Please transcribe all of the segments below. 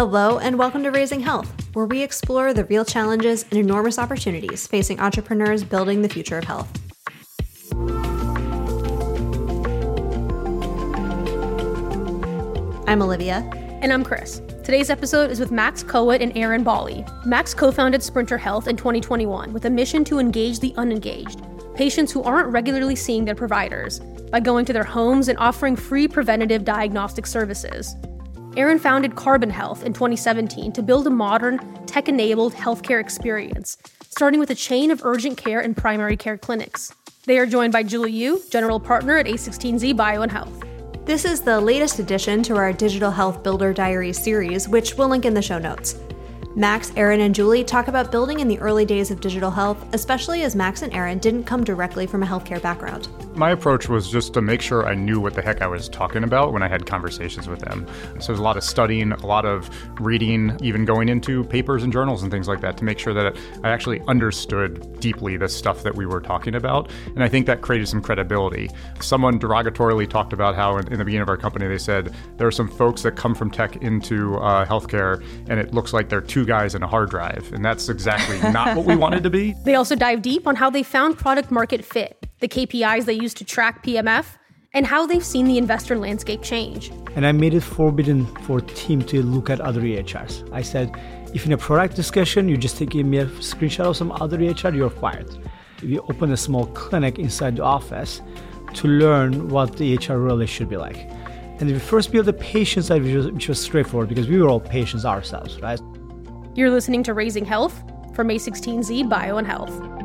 Hello, and welcome to Raising Health, where we explore the real challenges and enormous opportunities facing entrepreneurs building the future of health. I'm Olivia. And I'm Chris. Today's episode is with Max Cohen and Eren Bali. Max co founded Sprinter Health in 2021 with a mission to engage the unengaged, patients who aren't regularly seeing their providers, by going to their homes and offering free preventative diagnostic services. Eren founded Carbon Health in 2017 to build a modern, tech enabled healthcare experience, starting with a chain of urgent care and primary care clinics. They are joined by Julie Yoo, general partner at A16Z Bio and Health. This is the latest addition to our Digital Health Builder Diary series, which we'll link in the show notes. Max, Eren, and Julie talk about building in the early days of digital health, especially as Max and Eren didn't come directly from a healthcare background. My approach was just to make sure I knew what the heck I was talking about when I had conversations with them. So there's a lot of studying, a lot of reading, even going into papers and journals and things like that to make sure that I actually understood deeply the stuff that we were talking about. And I think that created some credibility. Someone derogatorily talked about how in, the beginning of our company they said there are some folks that come from tech into uh, healthcare and it looks like they're two guys in a hard drive. And that's exactly not what we wanted to be. They also dive deep on how they found product market fit the KPIs they use to track PMF, and how they've seen the investor landscape change. And I made it forbidden for team to look at other EHRs. I said, if in a product discussion you just take me a screenshot of some other EHR, you're fired. If you open a small clinic inside the office to learn what the EHR really should be like. And we first built the patient side, which was, which was straightforward because we were all patients ourselves, right? You're listening to Raising Health from A16Z Bio and Health.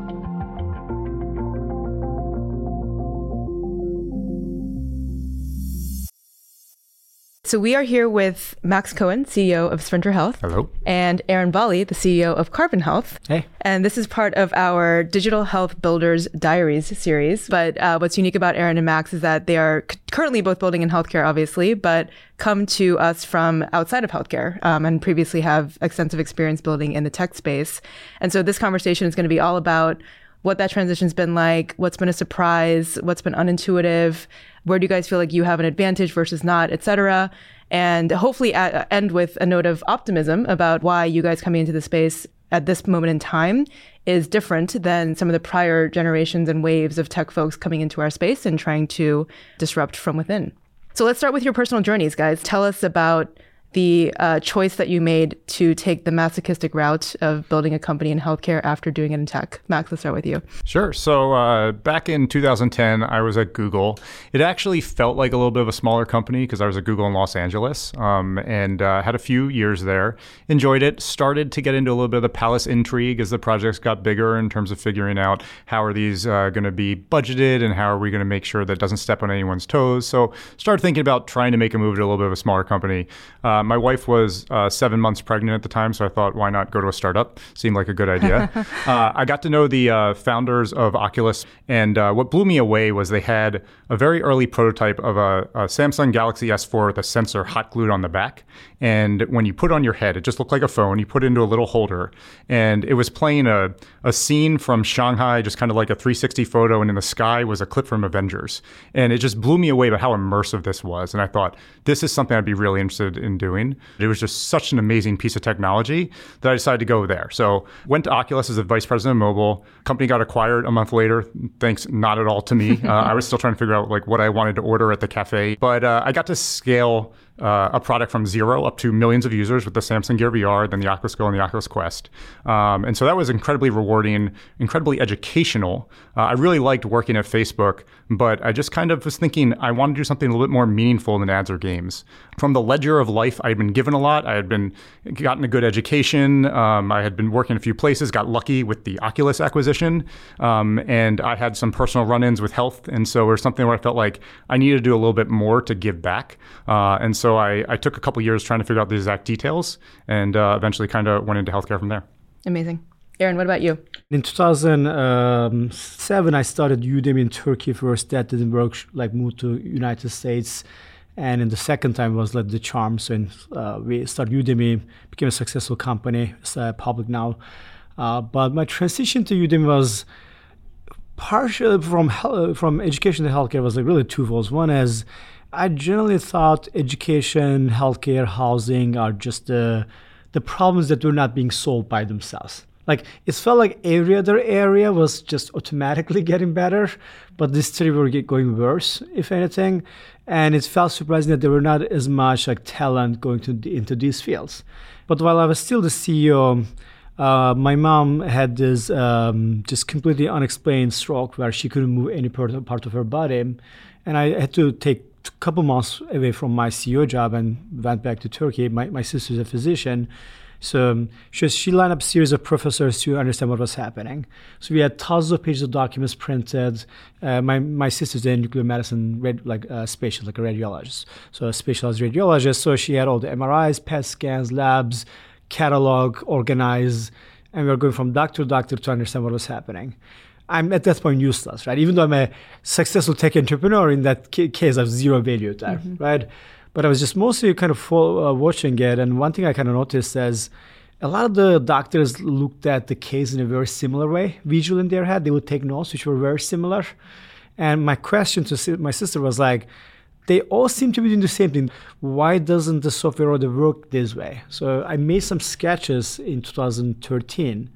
So we are here with Max Cohen, CEO of Sprinter Health. Hello. And Eren Bali, the CEO of Carbon Health. Hey. And this is part of our Digital Health Builders Diaries series. But uh, what's unique about Aaron and Max is that they are c- currently both building in healthcare, obviously, but come to us from outside of healthcare um, and previously have extensive experience building in the tech space. And so this conversation is going to be all about what that transition's been like, what's been a surprise, what's been unintuitive, where do you guys feel like you have an advantage versus not, et cetera. And hopefully at, end with a note of optimism about why you guys coming into the space at this moment in time is different than some of the prior generations and waves of tech folks coming into our space and trying to disrupt from within. So let's start with your personal journeys, guys. Tell us about the uh, choice that you made to take the masochistic route of building a company in healthcare after doing it in tech. Max, let's start with you. Sure. So uh, back in 2010, I was at Google. It actually felt like a little bit of a smaller company because I was at Google in Los Angeles um, and uh, had a few years there. Enjoyed it. Started to get into a little bit of the palace intrigue as the projects got bigger in terms of figuring out how are these uh, going to be budgeted and how are we going to make sure that doesn't step on anyone's toes. So started thinking about trying to make a move to a little bit of a smaller company. Um, my wife was uh, seven months pregnant at the time, so I thought, why not go to a startup? Seemed like a good idea. uh, I got to know the uh, founders of Oculus, and uh, what blew me away was they had a very early prototype of a, a, Samsung Galaxy S4 with a sensor hot glued on the back. And when you put it on your head, it just looked like a phone. You put it into a little holder, and it was playing a, a scene from Shanghai, just kind of like a 360 photo, and in the sky was a clip from Avengers. And it just blew me away about how immersive this was. And I thought, this is something I'd be really interested in doing doing. It was just such an amazing piece of technology that I decided to go there. So went to Oculus as a vice president of mobile. Company got acquired a month later. Thanks not at all to me. Uh, I was still trying to figure out like what I wanted to order at the cafe. But uh, I got to scale uh, a product from zero up to millions of users with the Samsung Gear VR, then the Oculus Go and the Oculus Quest. Um, and so that was incredibly rewarding, incredibly educational. Uh, I really liked working at Facebook, but I just kind of was thinking I want to do something a little bit more meaningful than ads or games. From the ledger of life, I had been given a lot. I had been gotten a good education. Um, I had been working a few places, got lucky with the Oculus acquisition, um, and I had some personal run-ins with health. And so it was something where I felt like I needed to do a little bit more to give back. Uh, and so so I, I took a couple years trying to figure out the exact details and uh, eventually kind of went into healthcare from there. Amazing. Eren, what about you? In 2007, I started Udemy in Turkey first. That didn't work. Like moved to United States, and in the second time was like the charm. So in, uh, we started Udemy, became a successful company. It's uh, public now. Uh, but my transition to Udemy was partially from from education to healthcare was like really twofold. One is I generally thought education, healthcare, housing are just the the problems that were not being solved by themselves. Like it felt like every other area was just automatically getting better, but these three were going worse, if anything. And it felt surprising that there were not as much like talent going to into these fields. But while I was still the CEO, uh, my mom had this um, just completely unexplained stroke where she couldn't move any part of, part of her body, and I had to take couple months away from my CEO job and went back to Turkey. My my sister's a physician. So um, she, she lined up a series of professors to understand what was happening. So we had thousands of pages of documents printed. Uh, my my sister's a nuclear medicine rad, like a specialist, like a radiologist, so a specialized radiologist. So she had all the MRIs, PET scans, labs, catalog, organized, and we were going from doctor to doctor to understand what was happening. I'm at that point useless, right? Even though I'm a successful tech entrepreneur, in that case, I have zero value there, mm-hmm. right? But I was just mostly kind of full, uh, watching it, and one thing I kind of noticed is a lot of the doctors looked at the case in a very similar way, visual in their head. They would take notes, which were very similar. And my question to my sister was like, they all seem to be doing the same thing. Why doesn't the software order work this way? So I made some sketches in 2013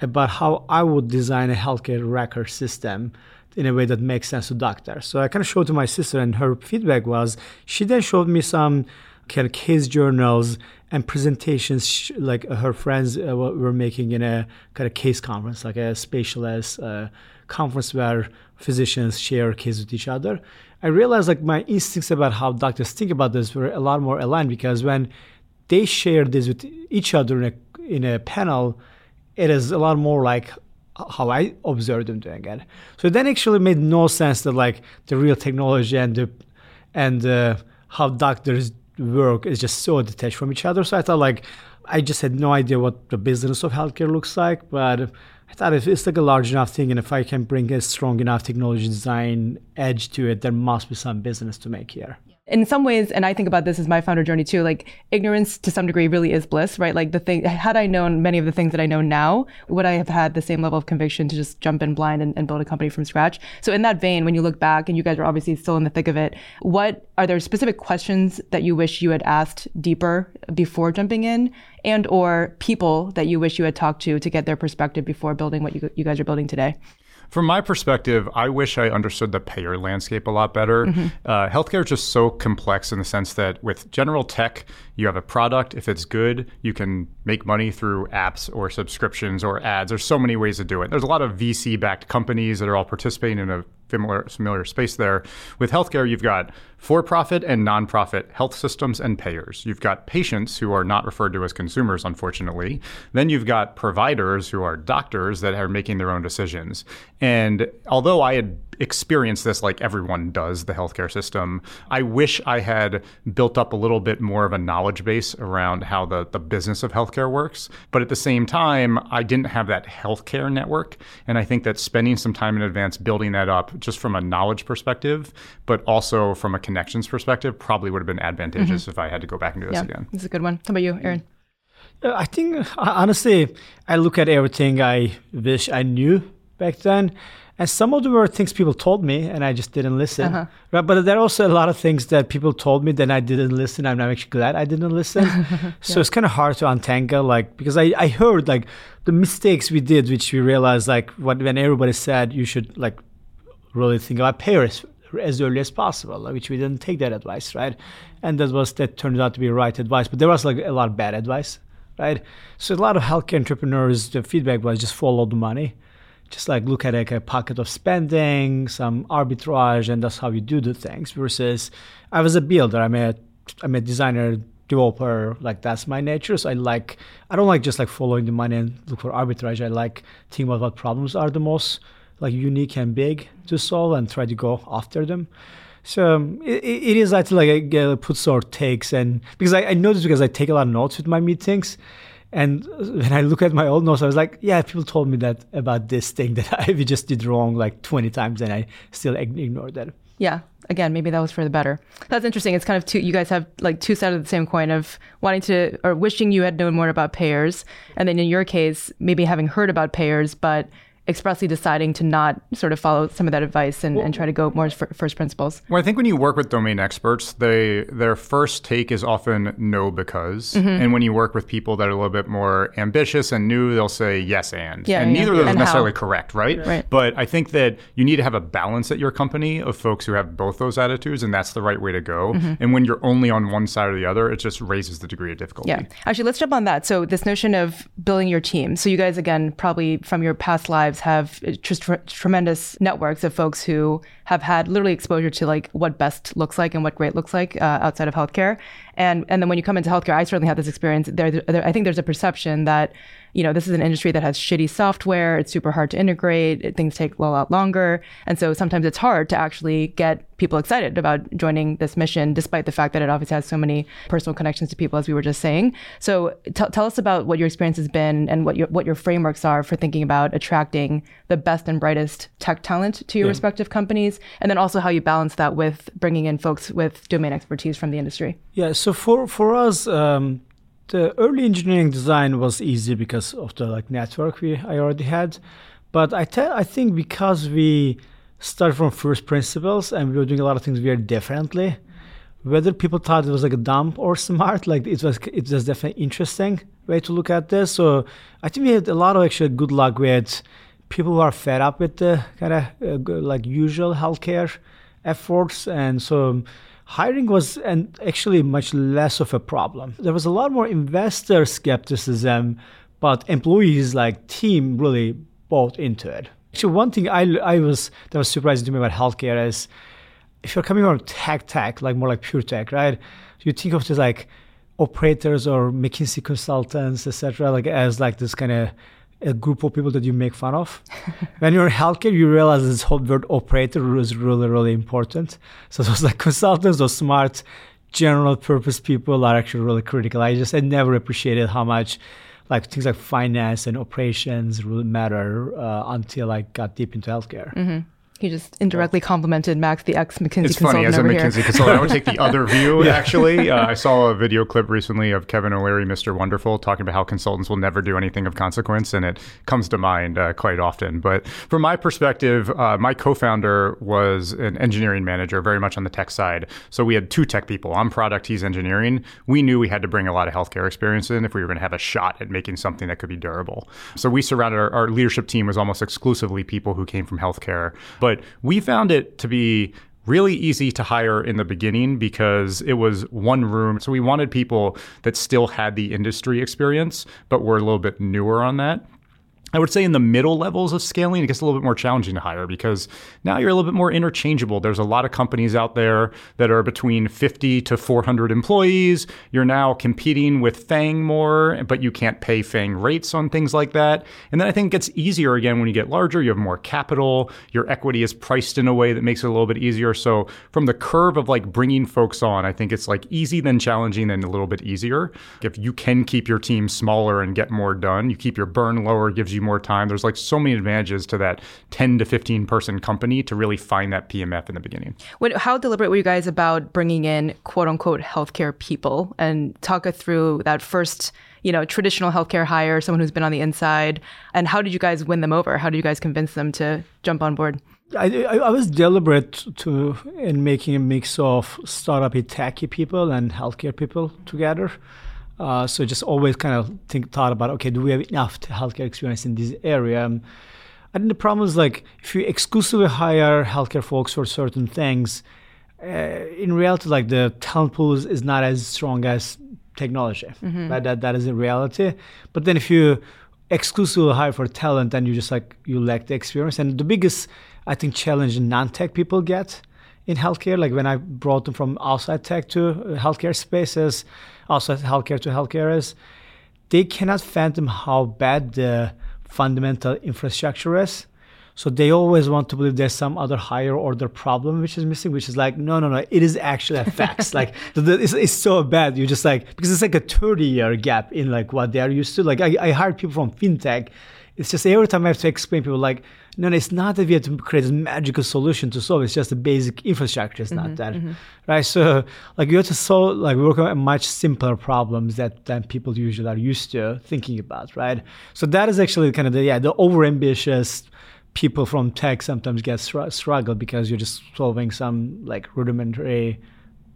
about how I would design a healthcare record system in a way that makes sense to doctors. So I kind of showed to my sister, and her feedback was she then showed me some kind of case journals and presentations like her friends uh, were making in a kind of case conference, like a specialist uh, conference where physicians share cases with each other. I realized like my instincts about how doctors think about this were a lot more aligned because when they share this with each other in a in a panel, it is a lot more like how I observed them doing it. So then actually made no sense that like the real technology and the and uh, how doctors work is just so detached from each other. So I thought like I just had no idea what the business of healthcare looks like, but I thought if it's like a large enough thing and if I can bring a strong enough technology design edge to it, there must be some business to make here in some ways, and I think about this as my founder journey too, like ignorance to some degree really is bliss, right? Like the thing, had I known many of the things that I know now, would I have had the same level of conviction to just jump in blind and, and build a company from scratch? So in that vein, when you look back and you guys are obviously still in the thick of it, what are there specific questions that you wish you had asked deeper before jumping in and or people that you wish you had talked to to get their perspective before building what you, you guys are building today? From my perspective, I wish I understood the payer landscape a lot better. Mm-hmm. Uh, healthcare is just so complex in the sense that with general tech, you have a product. If it's good, you can make money through apps or subscriptions or ads. There's so many ways to do it. There's a lot of VC backed companies that are all participating in a familiar, familiar space there. With healthcare, you've got for profit and nonprofit health systems and payers. You've got patients who are not referred to as consumers, unfortunately. Then you've got providers who are doctors that are making their own decisions. And although I had experience this like everyone does, the healthcare system. I wish I had built up a little bit more of a knowledge base around how the, the business of healthcare works. But at the same time, I didn't have that healthcare network. And I think that spending some time in advance building that up just from a knowledge perspective, but also from a connections perspective, probably would have been advantageous mm-hmm. if I had to go back and do this yeah, again. This is a good one. How about you, Eren? Uh, I think honestly, I look at everything I wish I knew back then and some of them were things people told me and I just didn't listen. Uh-huh. Right? But there are also a lot of things that people told me that I didn't listen. I'm actually glad I didn't listen. yeah. So it's kind of hard to untangle, like, because I, I heard like the mistakes we did, which we realized like what, when everybody said you should like really think about payers as early as possible, like, which we didn't take that advice, right? And that was, that turned out to be right advice. But there was like a lot of bad advice, right? So a lot of healthcare entrepreneurs, the feedback was just follow the money just like look at like a pocket of spending, some arbitrage, and that's how you do the things. Versus, I was a builder. I'm a I'm a designer, developer. Like that's my nature. So I like I don't like just like following the money and look for arbitrage. I like thinking about what problems are the most like unique and big to solve and try to go after them. So um, it, it is actually like a, put sort takes and because I, I noticed because I take a lot of notes with my meetings and when I look at my old notes, I was like, yeah, people told me that about this thing that I we just did wrong like 20 times and I still ignored that. Yeah. Again, maybe that was for the better. That's interesting. It's kind of two, you guys have like two sides of the same coin of wanting to, or wishing you had known more about payers. And then in your case, maybe having heard about payers, but expressly deciding to not sort of follow some of that advice and, and try to go more f- first principles? Well, I think when you work with domain experts, they their first take is often no because, Mm-hmm. and when you work with people that are a little bit more ambitious and new, they'll say yes and, Yeah, and yeah. neither of those And is necessarily how. correct, right? Right. But I think that you need to have a balance at your company of folks who have both those attitudes, and that's the right way to go. Mm-hmm. And when you're only on one side or the other, it just raises the degree of difficulty. Yeah. Actually, let's jump on that. So, this notion of building your team. So, you guys, again, probably from your past lives, have uh, just tr- tremendous networks of folks who have had literally exposure to like what best looks like and what great looks like uh, outside of healthcare. And and then when you come into healthcare, I certainly had this experience. There, there, I think there's a perception that you know this is an industry that has shitty software. It's super hard to integrate. Things take a lot longer, and so sometimes it's hard to actually get people excited about joining this mission, despite the fact that it obviously has so many personal connections to people, as we were just saying. So t- tell us about what your experience has been and what your what your frameworks are for thinking about attracting the best and brightest tech talent to your respective companies, and then also how you balance that with bringing in folks with domain expertise from the industry. Yeah, so for for us, um, the early engineering design was easy because of the like network we I already had, but I te- I think because we started from first principles and we were doing a lot of things very differently, whether people thought it was like a dumb or smart, like it was it was definitely interesting way to look at this. So I think we had a lot of actually good luck with people who are fed up with the kind of uh, like usual healthcare efforts, and so hiring was and actually much less of a problem. There was a lot more investor skepticism, but employees like team really bought into it. Actually, one thing I, I was that was surprising to me about healthcare is if you're coming from tech tech, like more like pure tech, right? You think of this like operators or McKinsey consultants, etc., like as like this kind of a group of people that you make fun of. when you're in healthcare, you realize this whole word operator is really, really important. So those like consultants, those smart, general purpose people are actually really critical. I just I never appreciated how much like things like finance and operations really matter uh, until I got deep into healthcare. He just indirectly complimented Max, the ex McKinsey It's consultant funny as a McKinsey here. consultant. I would take the other view. Actually, uh, I saw a video clip recently of Kevin O'Leary, Mr. Wonderful, talking about how consultants will never do anything of consequence, and it comes to mind uh, quite often. But from my perspective, uh, my co-founder was an engineering manager, very much on the tech side. So we had two tech people. I'm product, he's engineering. We knew we had to bring a lot of healthcare experience in if we were going to have a shot at making something that could be durable. So we surrounded our, our leadership team was almost exclusively people who came from healthcare. But we found it to be really easy to hire in the beginning because it was one room. So we wanted people that still had the industry experience, but were a little bit newer on that. I would say in the middle levels of scaling, it gets a little bit more challenging to hire because now you're a little bit more interchangeable. There's a lot of companies out there that are between 50 to 400 employees. You're now competing with FAANG more, but you can't pay FAANG rates on things like that. And then I think it gets easier again when you get larger. You have more capital. Your equity is priced in a way that makes it a little bit easier. So from the curve of like bringing folks on, I think it's like easy then challenging then a little bit easier. If you can keep your team smaller and get more done, you keep your burn lower, gives you more time. There's like so many advantages to that 10 to 15 person company to really find that PMF in the beginning. What, how deliberate were you guys about bringing in quote unquote healthcare people and talk us through that first, you know, traditional healthcare hire, someone who's been on the inside, and how did you guys win them over? How did you guys convince them to jump on board? I, I, I was deliberate to in making a mix of startup techie people and healthcare people together. Uh, so just always kind of think thought about okay, do we have enough healthcare experience in this area? Um, I think the problem is like if you exclusively hire healthcare folks for certain things, uh, in reality, like the talent pool is, is not as strong as technology. Right? That that is a reality. But then if you exclusively hire for talent, then you just like you lack the experience. And the biggest, I think, challenge non-tech people get in healthcare, like when I brought them from outside tech to uh, healthcare spaces, outside healthcare to healthcare is, they cannot fathom how bad the fundamental infrastructure is. So they always want to believe there's some other higher order problem which is missing, which is like, no, no, no, it is actually a fact. like it's, it's so bad. You just like because it's like a 30 year gap in like what they are used to. Like I, I hired people from fintech. It's just every time I have to explain people like No, no, it's not that we have to create a magical solution to solve. It's just the basic infrastructure is not mm-hmm, there, mm-hmm. right? So, like you have to solve, like we work on much simpler problems that than people usually are used to thinking about, right? So that is actually kind of the yeah the overambitious people from tech sometimes get str- struggle because you're just solving some like rudimentary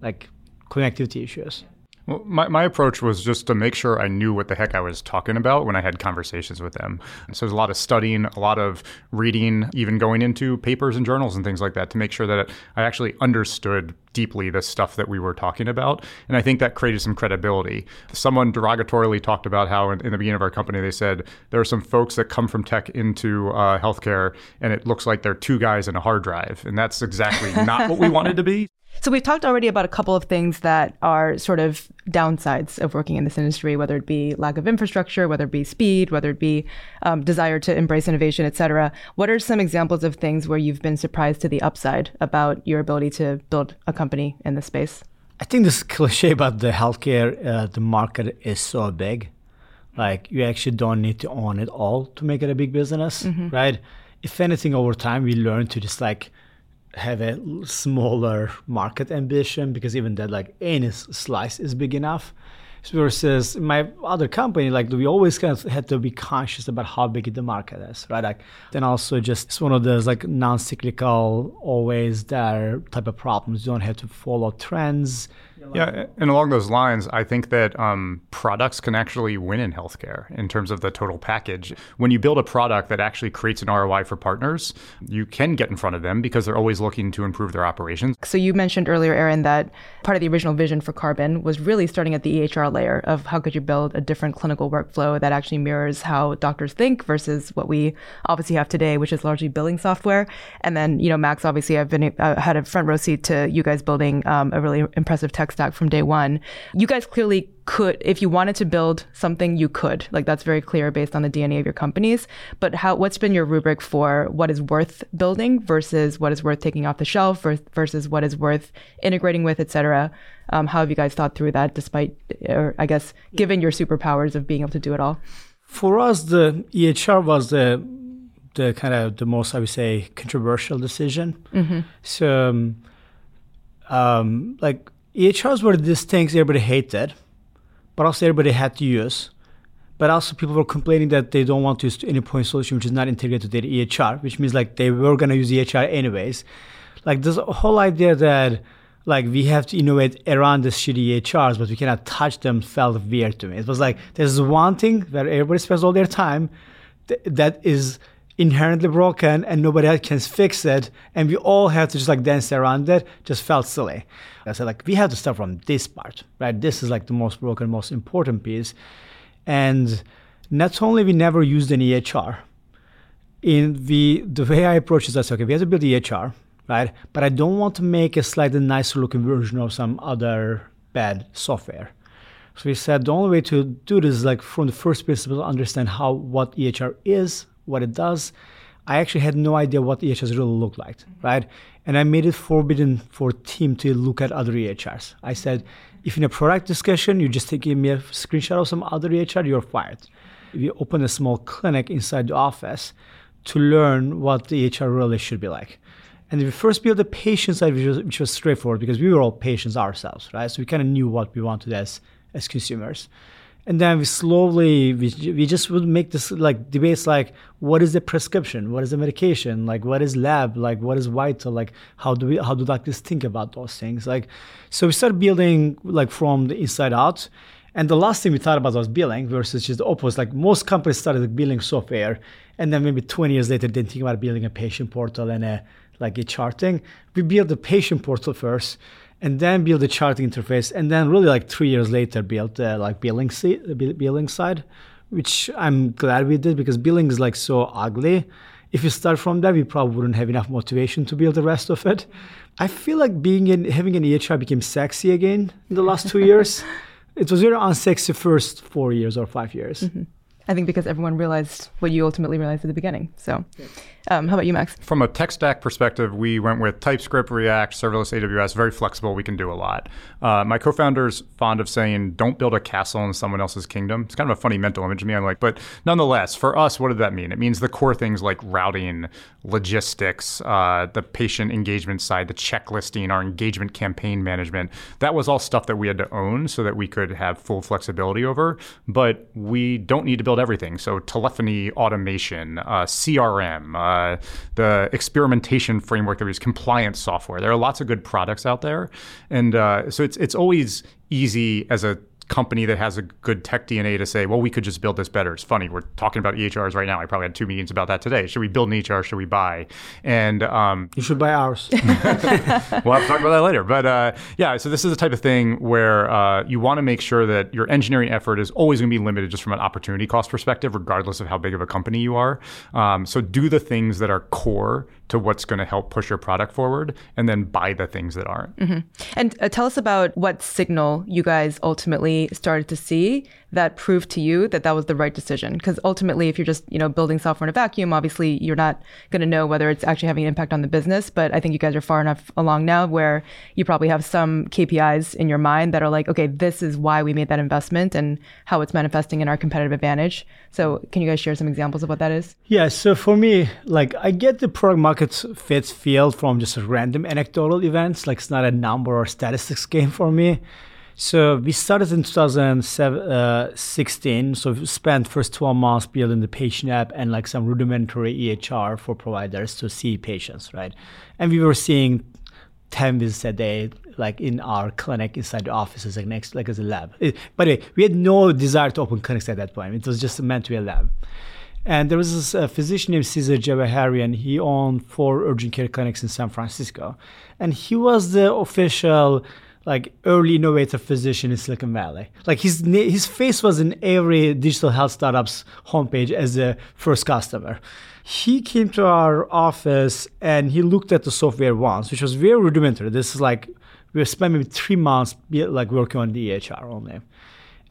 like connectivity issues. Well, my, my approach was just to make sure I knew what the heck I was talking about when I had conversations with them. And so there's a lot of studying, a lot of reading, even going into papers and journals and things like that to make sure that I actually understood deeply the stuff that we were talking about. And I think that created some credibility. Someone derogatorily talked about how in, in the beginning of our company, they said there are some folks that come from tech into uh, healthcare and it looks like they're two guys in a hard drive. And that's exactly not what we wanted to be. So we've talked already about a couple of things that are sort of downsides of working in this industry, whether it be lack of infrastructure, whether it be speed, whether it be um, desire to embrace innovation, et cetera. What are some examples of things where you've been surprised to the upside about your ability to build a company in this space? I think this cliche about the healthcare, uh, the market is so big. Like you actually don't need to own it all to make it a big business, right? If anything, over time we learn to just like have a smaller market ambition because even that like any slice is big enough. Versus my other company, like we always kind of had to be conscious about how big the market is, right? Like then also just it's one of those like non-cyclical, always there type of problems. You don't have to follow trends. Yeah, and along those lines, I think that um, products can actually win in healthcare in terms of the total package. When you build a product that actually creates an ROI for partners, you can get in front of them because they're always looking to improve their operations. So you mentioned earlier, Eren, that part of the original vision for Carbon was really starting at the EHR layer of how could you build a different clinical workflow that actually mirrors how doctors think versus what we obviously have today, which is largely billing software. And then, you know, Max, obviously, I've been uh, had a front row seat to you guys building um, a really impressive tech stack from day one. You guys clearly could, if you wanted to build something, you could. Like that's very clear based on the DNA of your companies. But how? What's been your rubric for what is worth building versus what is worth taking off the shelf versus what is worth integrating with, et cetera? Um, how have you guys thought through that, despite, or I guess, given your superpowers of being able to do it all? For us, the EHR was the the kind of the most I would say controversial decision. So, um, um, like EHRs were these things everybody hated, but also everybody had to use. But also people were complaining that they don't want to use any point solution which is not integrated to their EHR, which means like they were gonna use EHR anyways. Like this whole idea that like we have to innovate around the shitty EHRs, but we cannot touch them felt weird to me. It was like there's one thing where everybody spends all their time th- that is inherently broken and nobody else can fix it and we all have to just like dance around it just felt silly. I said like we have to start from this part right? This is like the most broken most important piece. And not only we never used an ehr in the the way i approach is okay we have to build ehr right? But i don't want to make a slightly nicer looking version of some other bad software. So we said the only way to do this is like from the first principle understand how what EHR is, what it does. I actually had no idea what EHRs really looked like, mm-hmm. right? And I made it forbidden for team to look at other EHRs. I said, mm-hmm. if in a product discussion you just take me a screenshot of some other EHR, you're fired. We open a small clinic inside the office to learn what the EHR really should be like. And we first built the patient side, which was, which was straightforward because we were all patients ourselves, right? So we kind of knew what we wanted as as consumers. And then we slowly we, we just would make this like debates like what is the prescription, what is the medication, like what is lab, like what is vital, like how do we how do doctors think about those things? Like so we started building like from the inside out. And the last thing we thought about was billing versus just the opposite. Like most companies started with billing software, and then maybe 20 years later, didn't think about building a patient portal and a like a charting. We built the patient portal first, and then build the charting interface, and then really like three years later build uh, like billing si- billing side, which I'm glad we did because billing is like so ugly. If you start from that, we probably wouldn't have enough motivation to build the rest of it. I feel like being in having an EHR became sexy again in the last two years. It was very unsexy first four years or five years. I think because everyone realized what you ultimately realized at the beginning. So, um, how about you, Max? From a tech stack perspective, we went with TypeScript, React, serverless AWS, very flexible. We can do a lot. Uh, my co founder's fond of saying, don't build a castle in someone else's kingdom. It's kind of a funny mental image to me. I'm like, but nonetheless, for us, what did that mean? It means the core things like routing, logistics, uh, the patient engagement side, the checklisting, our engagement campaign management. That was all stuff that we had to own so that we could have full flexibility over. But we don't need to build everything. So telephony automation, uh, CRM, uh, the experimentation framework we use, compliance software. There are lots of good products out there, and uh, so it's it's always easy as a company that has a good tech DNA to say, well, we could just build this better. It's funny. We're talking about EHRs right now. I probably had two meetings about that today. Should we build an EHR? Should we buy? And um, you should buy ours. we'll have to talk about that later. But uh, yeah, so this is the type of thing where uh, you want to make sure that your engineering effort is always going to be limited just from an opportunity cost perspective, regardless of how big of a company you are. Um, so do the things that are core to what's going to help push your product forward and then buy the things that aren't. Mm-hmm. And uh, tell us about what signal you guys ultimately started to see that proved to you that that was the right decision? Because ultimately if you're just you know building software in a vacuum obviously you're not going to know whether it's actually having an impact on the business but i think you guys are far enough along now where you probably have some kpis in your mind that are like okay this is why we made that investment and how it's manifesting in our competitive advantage. So can you guys share some examples of what that is? Yeah so for me like i get the product market fit field from just random anecdotal events like it's not a number or statistics game for me so we started in 2016. So we spent first 12 months building the patient app and like some rudimentary EHR for providers to see patients, right? And we were seeing 10 visits a day, like in our clinic inside the offices, like next, like as a lab. It, by the way, we had no desire to open clinics at that point. It was just meant to be a lab. And there was this uh, physician named Caesar Djavaherian. He owned four urgent care clinics in San Francisco. And he was the official like early innovator physician in Silicon Valley. Like his his face was in every digital health startup's homepage as a first customer. He came to our office and he looked at the software once, which was very rudimentary. This is like we spent maybe three months like working on the EHR only.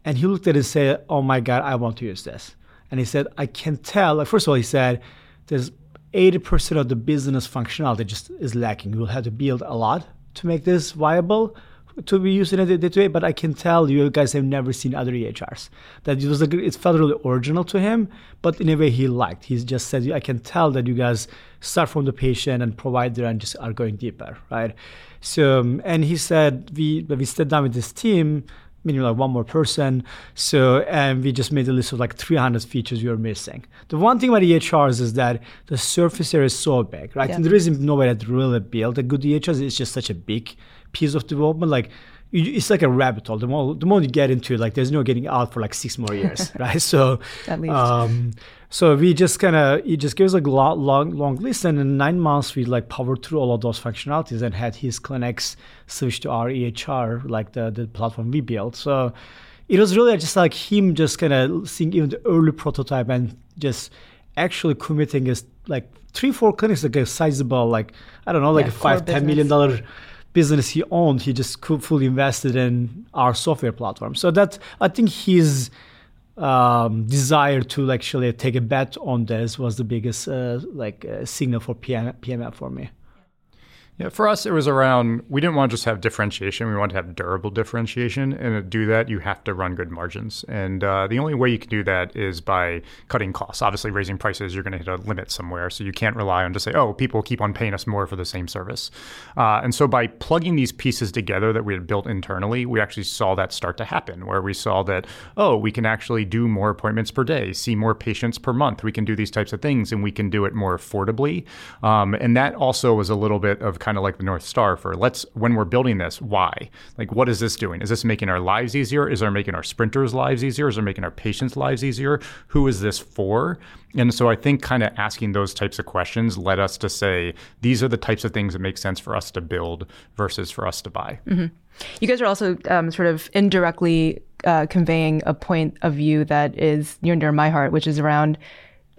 And he looked at it and said, "Oh my God, I want to use this." And he said, "I can tell." Like first of all, he said, "There's 80% of the business functionality just is lacking. We'll have to build a lot to make this viable." To be used in a day-to-day, way, but I can tell you guys have never seen other EHRs. That it was a, it felt really original to him, but in a way he liked. He just said, I can tell that you guys start from the patient and provider and just are going deeper, right? So, um, and he said, we, we sat down with this team, meaning like one more person. So, and we just made a list of like 300 features we were missing. The one thing about EHRs is that the surface area is so big, right? Yeah. And the reason nobody had really built a good EHR is just such a big piece of development, like it's like a rabbit hole. The more the more you get into it, like there's no getting out for like six more years, right? So at least. Um, so we just kind of it just gives a long, long long list, and in nine months we like powered through all of those functionalities and had his clinics switch to our EHR, like the the platform we built. So it was really just like him just kind of seeing even the early prototype and just actually committing his like three four clinics like a sizable like I don't know like yeah, a five ten million dollar business he owned, he just fully invested in our software platform. So that I think his um, desire to actually take a bet on this was the biggest uh, like uh, signal for PM, PMF for me. Yeah, for us, it was around we didn't want to just have differentiation. We wanted to have durable differentiation. And to do that, you have to run good margins. And uh, the only way you can do that is by cutting costs. Obviously, raising prices, you're going to hit a limit somewhere. So you can't rely on to say, oh, people keep on paying us more for the same service. Uh, and so by plugging these pieces together that we had built internally, we actually saw that start to happen, where we saw that, oh, we can actually do more appointments per day, see more patients per month. We can do these types of things and we can do it more affordably. Um, and that also was a little bit of kind of like the North Star for let's, when we're building this, why? Like, what is this doing? Is this making our lives easier? Is it making our sprinters' lives easier? Is it making our patients' lives easier? Who is this for? And so I think kind of asking those types of questions led us to say, these are the types of things that make sense for us to build versus for us to buy. Mm-hmm. You guys are also um, sort of indirectly uh, conveying a point of view that is near and dear my heart, which is around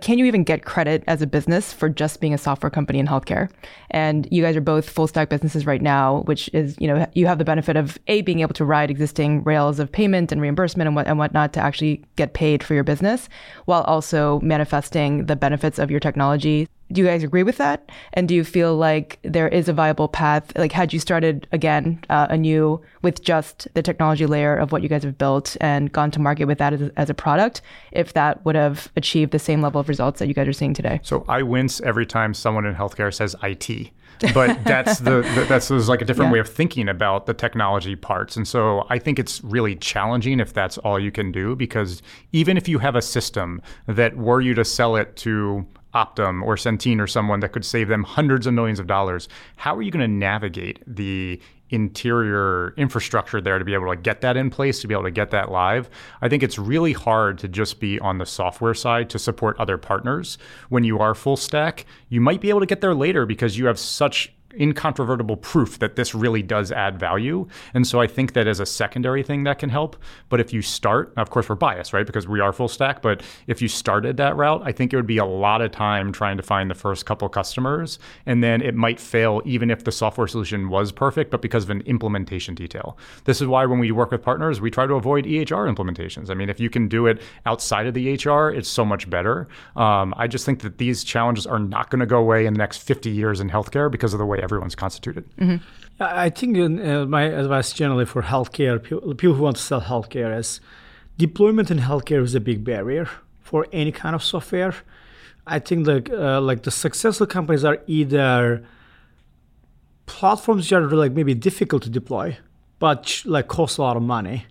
can you even get credit as a business for just being a software company in healthcare? And you guys are both full stack businesses right now, which is, you know, you have the benefit of A, being able to ride existing rails of payment and reimbursement and, what, and whatnot to actually get paid for your business, while also manifesting the benefits of your technology do you guys agree with that? And do you feel like there is a viable path? Like, had you started again uh, anew with just the technology layer of what you guys have built and gone to market with that as, as, a product, if that would have achieved the same level of results that you guys are seeing today? So I wince every time someone in healthcare says IT. but that's the, the that's there's like a different yeah. way of thinking about the technology parts and so i think it's really challenging if that's all you can do because even if you have a system that were you to sell it to Optum or Centene or someone that could save them hundreds of millions of dollars, how are you going to navigate the interior infrastructure there to be able to get that in place, to be able to get that live. I think it's really hard to just be on the software side to support other partners. When you are full stack, you might be able to get there later because you have such incontrovertible proof that this really does add value. And so I think that as a secondary thing that can help. But if you start, of course, we're biased, right? Because we are full stack. But if you started that route, I think it would be a lot of time trying to find the first couple customers. And then it might fail even if the software solution was perfect, but because of an implementation detail. This is why when we work with partners, we try to avoid EHR implementations. I mean, if you can do it outside of the EHR, it's so much better. Um, I just think that these challenges are not going to go away in the next 50 years in healthcare because of the way everyone's constituted. Mm-hmm. I think uh, my advice generally for healthcare, people who want to sell healthcare is deployment in healthcare is a big barrier for any kind of software. I think like uh, like the successful companies are either platforms that are like maybe difficult to deploy, but like cost a lot of money.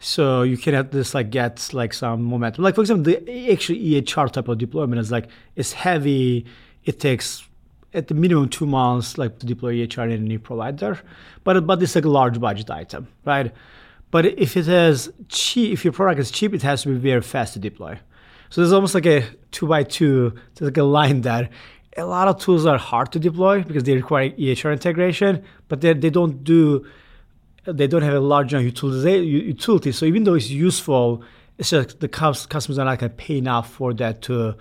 So you can at like get like some momentum. Like for example, the actually EHR type of deployment is like it's heavy. It takes at the minimum two months like to deploy EHR in a new provider, but but it's like a large budget item, right? But if it is cheap, if your product is cheap, it has to be very fast to deploy. So there's almost like a two by two, there's like a line there. A lot of tools are hard to deploy because they require EHR integration, but they they don't do they don't have a large utility. So even though it's useful, it's just the customers are not going to pay enough for that to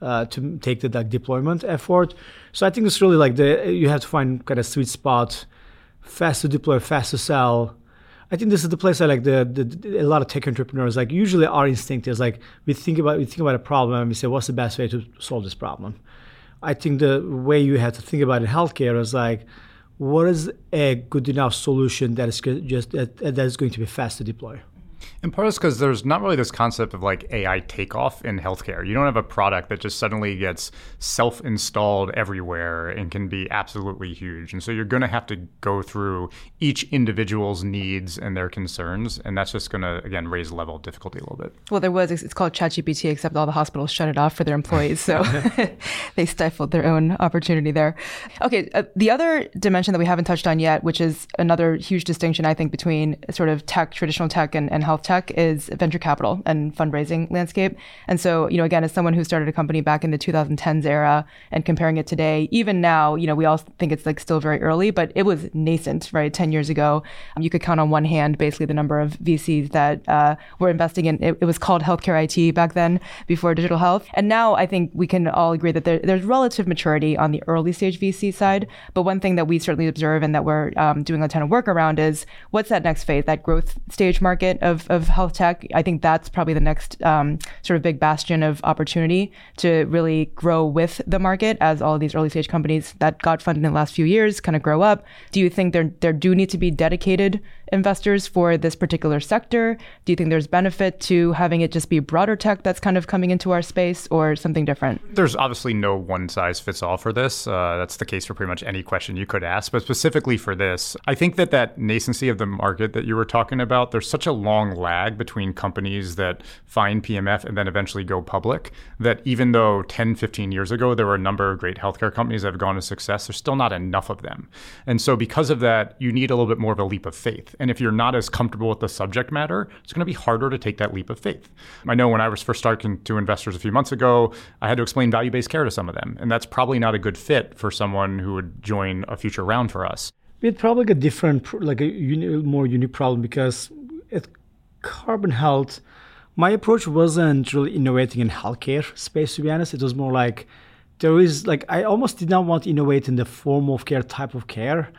uh, to take the deployment effort. So I think it's really like the you have to find kind of sweet spot, fast to deploy, fast to sell. I think this is the place I like the, the, a lot of tech entrepreneurs like usually our instinct is like we think about we think about a problem and we say what's the best way to solve this problem. I think the way you have to think about in healthcare is like what is a good enough solution that is just that, that is going to be fast to deploy. And part is because there's not really this concept of like AI takeoff in healthcare. You don't have a product that just suddenly gets self installed everywhere and can be absolutely huge. And so you're going to have to go through each individual's needs and their concerns. And that's just going to, again, raise the level of difficulty a little bit. Well, there was, it's called ChatGPT, except all the hospitals shut it off for their employees. So they stifled their own opportunity there. Okay. Uh, the other dimension that we haven't touched on yet, which is another huge distinction, I think, between sort of tech, traditional tech, and, and health tech is venture capital and fundraising landscape. And so, you know, again, as someone who started a company back in the 2010s era and comparing it today, even now, you know, we all think it's like still very early, but it was nascent, right? 10 years ago, um, you could count on one hand basically the number of VCs that uh, were investing in. It, it, was called healthcare IT back then, before digital health. And now I think we can all agree that there, there's relative maturity on the early stage VC side. But one thing that we certainly observe and that we're um, doing a ton of work around is what's that next phase, that growth stage market of, of health tech, I think that's probably the next um, sort of big bastion of opportunity to really grow with the market as all of these early stage companies that got funded in the last few years kind of grow up. Do you think there there do need to be dedicated investors for this particular sector? Do you think there's benefit to having it just be broader tech that's kind of coming into our space or something different? There's obviously no one size fits all for this. Uh, that's the case for pretty much any question you could ask. But specifically for this, I think that that nascency of the market that you were talking about, there's such a long lag between companies that find PMF and then eventually go public that even though 10, 15 years ago, there were a number of great healthcare companies that have gone to success, there's still not enough of them. And so because of that, you need a little bit more of a leap of faith. And if you're not as comfortable with the subject matter, it's going to be harder to take that leap of faith. I know when I was first talking to investors a few months ago, I had to explain value based care to some of them. And that's probably not a good fit for someone who would join a future round for us. It's probably a different, like a uni- more unique problem because at Carbon Health, My approach wasn't really innovating in healthcare space, to be honest. It was more like there is like I almost did not want to innovate in the form of care type of care.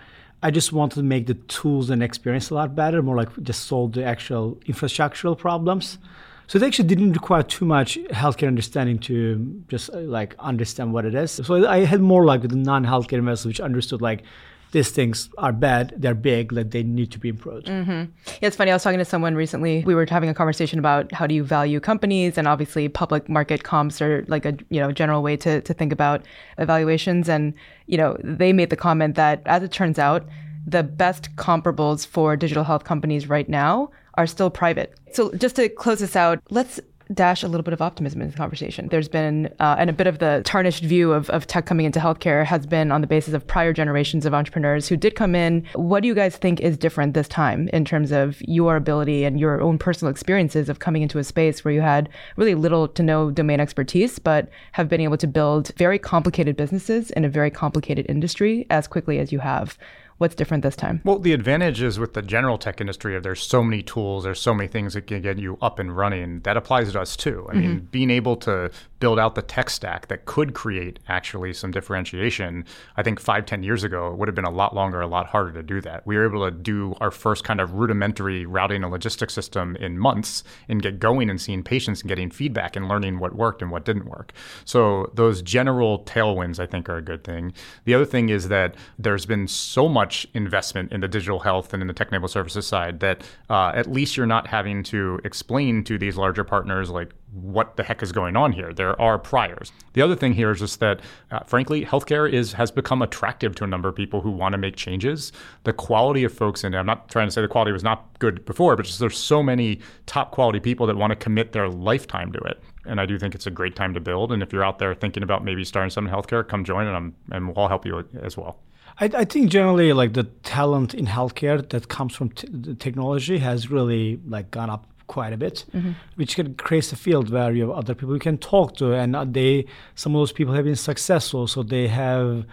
I just wanted to make the tools and experience a lot better, more like just solve the actual infrastructural problems. So it actually didn't require too much healthcare understanding to just like understand what it is. So I had more like the non-healthcare investors, which understood like these things are bad, they're big, that they need to be improved. Mm-hmm. Yeah, it's funny. I was talking to someone recently. We were having a conversation about how do you value companies, and obviously public market comps are like a you know general way to to think about evaluations. And you know they made the comment that as it turns out, the best comparables for digital health companies right now are still private. So just to close this out, let's dash a little bit of optimism in this conversation. There's been, uh, and a bit of the tarnished view of, of tech coming into healthcare has been on the basis of prior generations of entrepreneurs who did come in. What do you guys think is different this time in terms of your ability and your own personal experiences of coming into a space where you had really little to no domain expertise, but have been able to build very complicated businesses in a very complicated industry as quickly as you have? What's different this time? Well, the advantage is with the general tech industry of there's so many tools, there's so many things that can get you up and running. That applies to us too. I mm-hmm. mean, being able to build out the tech stack that could create actually some differentiation, I think five, ten years ago, it would have been a lot longer, a lot harder to do that. We were able to do our first kind of rudimentary routing and logistics system in months and get going and seeing patients and getting feedback and learning what worked and what didn't work. So those general tailwinds, I think, are a good thing. The other thing is that there's been so much much investment in the digital health and in the tech-enabled services side that uh, at least you're not having to explain to these larger partners like what the heck is going on here. There are priors. The other thing here is just that, uh, frankly, healthcare is has become attractive to a number of people who want to make changes. The quality of folks in it, I'm not trying to say the quality was not good before, but just there's so many top quality people that want to commit their lifetime to it. And I do think it's a great time to build. And if you're out there thinking about maybe starting some healthcare, come join and, I'm, and we'll all help you as well. I, I, think generally like the talent in healthcare that comes from t- the technology has really like gone up quite a bit, mm-hmm. which can create a field where you have other people you can talk to, and they some of those people have been successful, so they have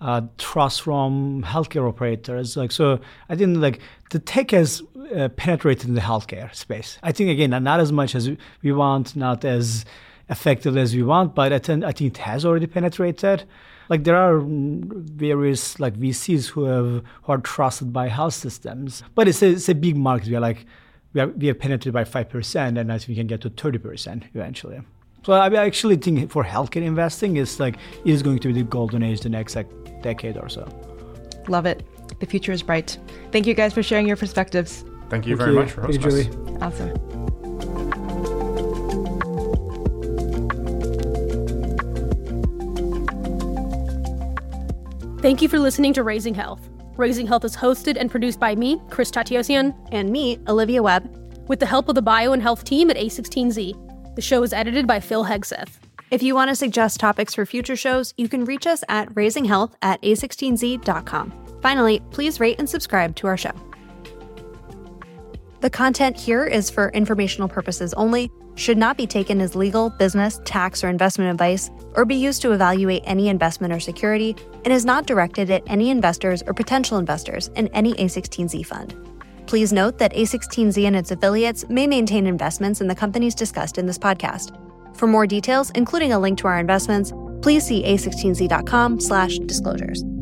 uh, trust from healthcare operators. Like so, I think like the tech has uh, penetrated in the healthcare space. I think again, not as much as we want, not as effective as we want, but I, think, I think it has already penetrated like there are various like VCs who have who are trusted by health systems, but it's a, it's a big market. We are like we are we are penetrated by five percent, and I think we can get to thirty percent eventually. So I actually think for healthcare investing is like it is going to be the golden age the next like decade or so. Love it. The future is bright. Thank you guys for sharing your perspectives. Thank you Thank very you. much for hosting us. Awesome. Thank you for listening to Raising Health. Raising Health is hosted and produced by me, Chris Tatiosian, and me, Olivia Webb, with the help of the bio and health team at A16Z. The show is edited by Phil Hegseth. If you want to suggest topics for future shows, you can reach us at raisinghealth at a16z.com. Finally, please rate and subscribe to our show. The content here is for informational purposes only should not be taken as legal, business, tax, or investment advice, or be used to evaluate any investment or security, and is not directed at any investors or potential investors in any A16Z fund. Please note that A16Z and its affiliates may maintain investments in the companies discussed in this podcast. For more details, including a link to our investments, please see a16z.com/disclosures.